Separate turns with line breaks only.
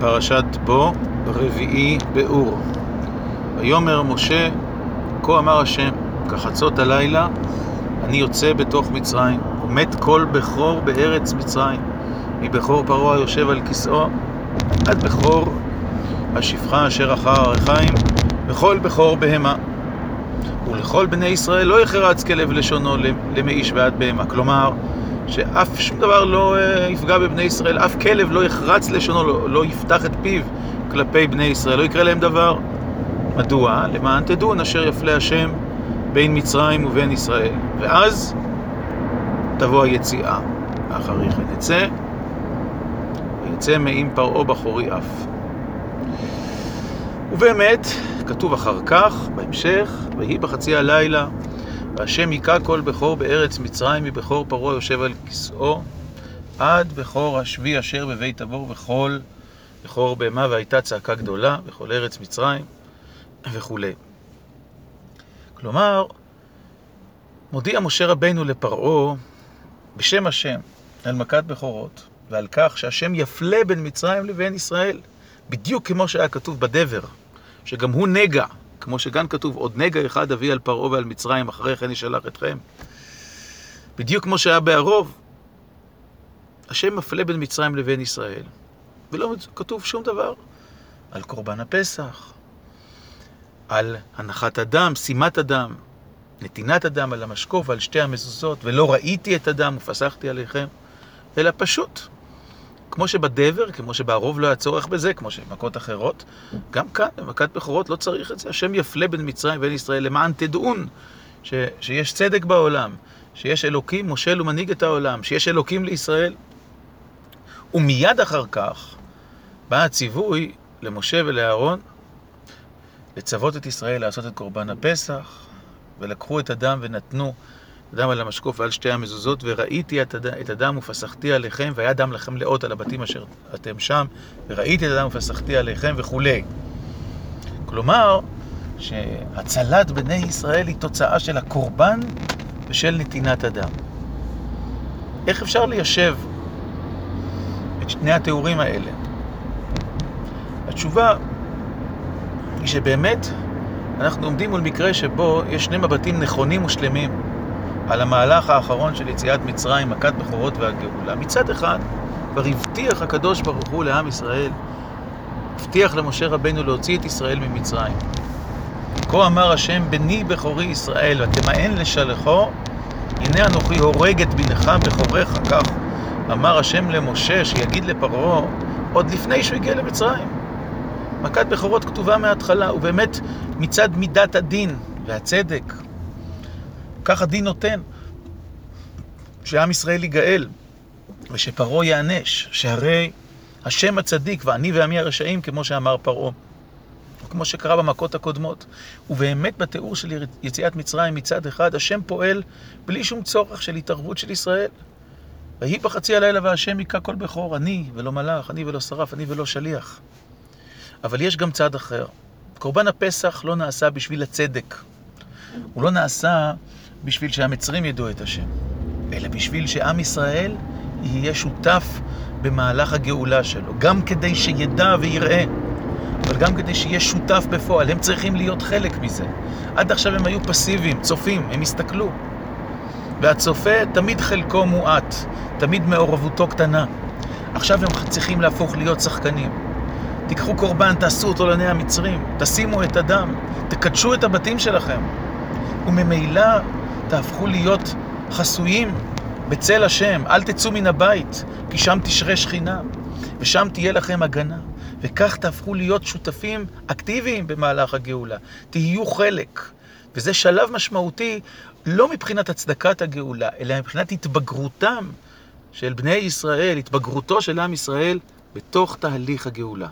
פרשת בו, רביעי באור. ויאמר משה, כה אמר השם, כחצות הלילה, אני יוצא בתוך מצרים, ומת כל בכור בארץ מצרים, מבכור פרעה היושב על כסאו, עד בכור השפחה אשר אחר הרחיים, וכל בכור בהמה. ולכל בני ישראל לא יחרץ כלב לשונו למאיש ועד בהמה. כלומר, שאף שום דבר לא אה, יפגע בבני ישראל, אף כלב לא יחרץ לשונו, לא, לא יפתח את פיו כלפי בני ישראל, לא יקרה להם דבר. מדוע? למען תדעון אשר יפלה השם בין מצרים ובין ישראל. ואז תבוא היציאה. ואחרי כן יצא, ויצא מעם פרעה בחורי אף. ובאמת, כתוב אחר כך, בהמשך, ויהי בחצי הלילה, והשם היכה כל בכור בארץ מצרים מבכור פרעה יושב על כסאו, עד בכור השבי אשר בבית עבור וכל בכור בהמה, והייתה צעקה גדולה בכל ארץ מצרים וכולי. כלומר, מודיע משה רבינו לפרעה בשם השם על מכת בכורות ועל כך שהשם יפלה בין מצרים לבין ישראל, בדיוק כמו שהיה כתוב בדבר, שגם הוא נגע, כמו שגם כתוב, עוד נגע אחד אביא על פרעה ועל מצרים, אחרי כן ישלח אתכם. בדיוק כמו שהיה בערוב, השם מפלה בין מצרים לבין ישראל. ולא כתוב שום דבר על קורבן הפסח, על הנחת הדם, שימת הדם, נתינת הדם על המשקוף, על שתי המזוזות, ולא ראיתי את הדם ופסחתי עליכם, אלא פשוט. כמו שבדבר, כמו שבערוב לא היה צורך בזה, כמו שבמכות אחרות, גם כאן, במכת בכורות לא צריך את זה. השם יפלה בין מצרים ובין ישראל למען תדעון ש, שיש צדק בעולם, שיש אלוקים מושל ומנהיג את העולם, שיש אלוקים לישראל. ומיד אחר כך בא הציווי למשה ולאהרון לצוות את ישראל לעשות את קורבן הפסח, ולקחו את הדם ונתנו דם על המשקוף ועל שתי המזוזות, וראיתי את, הד... את הדם ופסחתי עליכם, והיה דם לכם לאות על הבתים אשר אתם שם, וראיתי את הדם ופסחתי עליכם וכולי. כלומר, שהצלת בני ישראל היא תוצאה של הקורבן ושל נתינת הדם. איך אפשר ליישב את שני התיאורים האלה? התשובה היא שבאמת אנחנו עומדים מול מקרה שבו יש שני מבטים נכונים ושלמים. על המהלך האחרון של יציאת מצרים, מכת בכורות והגאולה. מצד אחד, כבר הבטיח הקדוש ברוך הוא לעם ישראל, הבטיח למשה רבנו להוציא את ישראל ממצרים. כה אמר השם, בני בכורי ישראל, ותמאן לשלחו, הנה אנוכי הורג את בנך בכורך, כך אמר השם למשה, שיגיד לפרעה, עוד לפני שהוא הגיע למצרים. מכת בכורות כתובה מההתחלה, ובאמת מצד מידת הדין והצדק כך הדין נותן, שעם ישראל ייגאל, ושפרעה יענש, שהרי השם הצדיק ואני ועמי הרשעים, כמו שאמר פרעה, כמו שקרה במכות הקודמות. ובאמת בתיאור של יציאת מצרים מצד אחד, השם פועל בלי שום צורך של התערבות של ישראל. ויהי בחצי הלילה והשם היכה כל בכור, אני ולא מלאך, אני ולא שרף, אני ולא שליח. אבל יש גם צד אחר. קורבן הפסח לא נעשה בשביל הצדק. הוא לא נעשה בשביל שהמצרים ידעו את השם, אלא בשביל שעם ישראל יהיה שותף במהלך הגאולה שלו, גם כדי שידע ויראה, אבל גם כדי שיהיה שותף בפועל. הם צריכים להיות חלק מזה. עד עכשיו הם היו פסיביים, צופים, הם הסתכלו. והצופה תמיד חלקו מועט, תמיד מעורבותו קטנה. עכשיו הם צריכים להפוך להיות שחקנים. תיקחו קורבן, תעשו אותו לעיני המצרים, תשימו את הדם, תקדשו את הבתים שלכם. וממילא תהפכו להיות חסויים בצל השם, אל תצאו מן הבית, כי שם תשרה שכינה, ושם תהיה לכם הגנה. וכך תהפכו להיות שותפים אקטיביים במהלך הגאולה. תהיו חלק. וזה שלב משמעותי לא מבחינת הצדקת הגאולה, אלא מבחינת התבגרותם של בני ישראל, התבגרותו של עם ישראל בתוך תהליך הגאולה.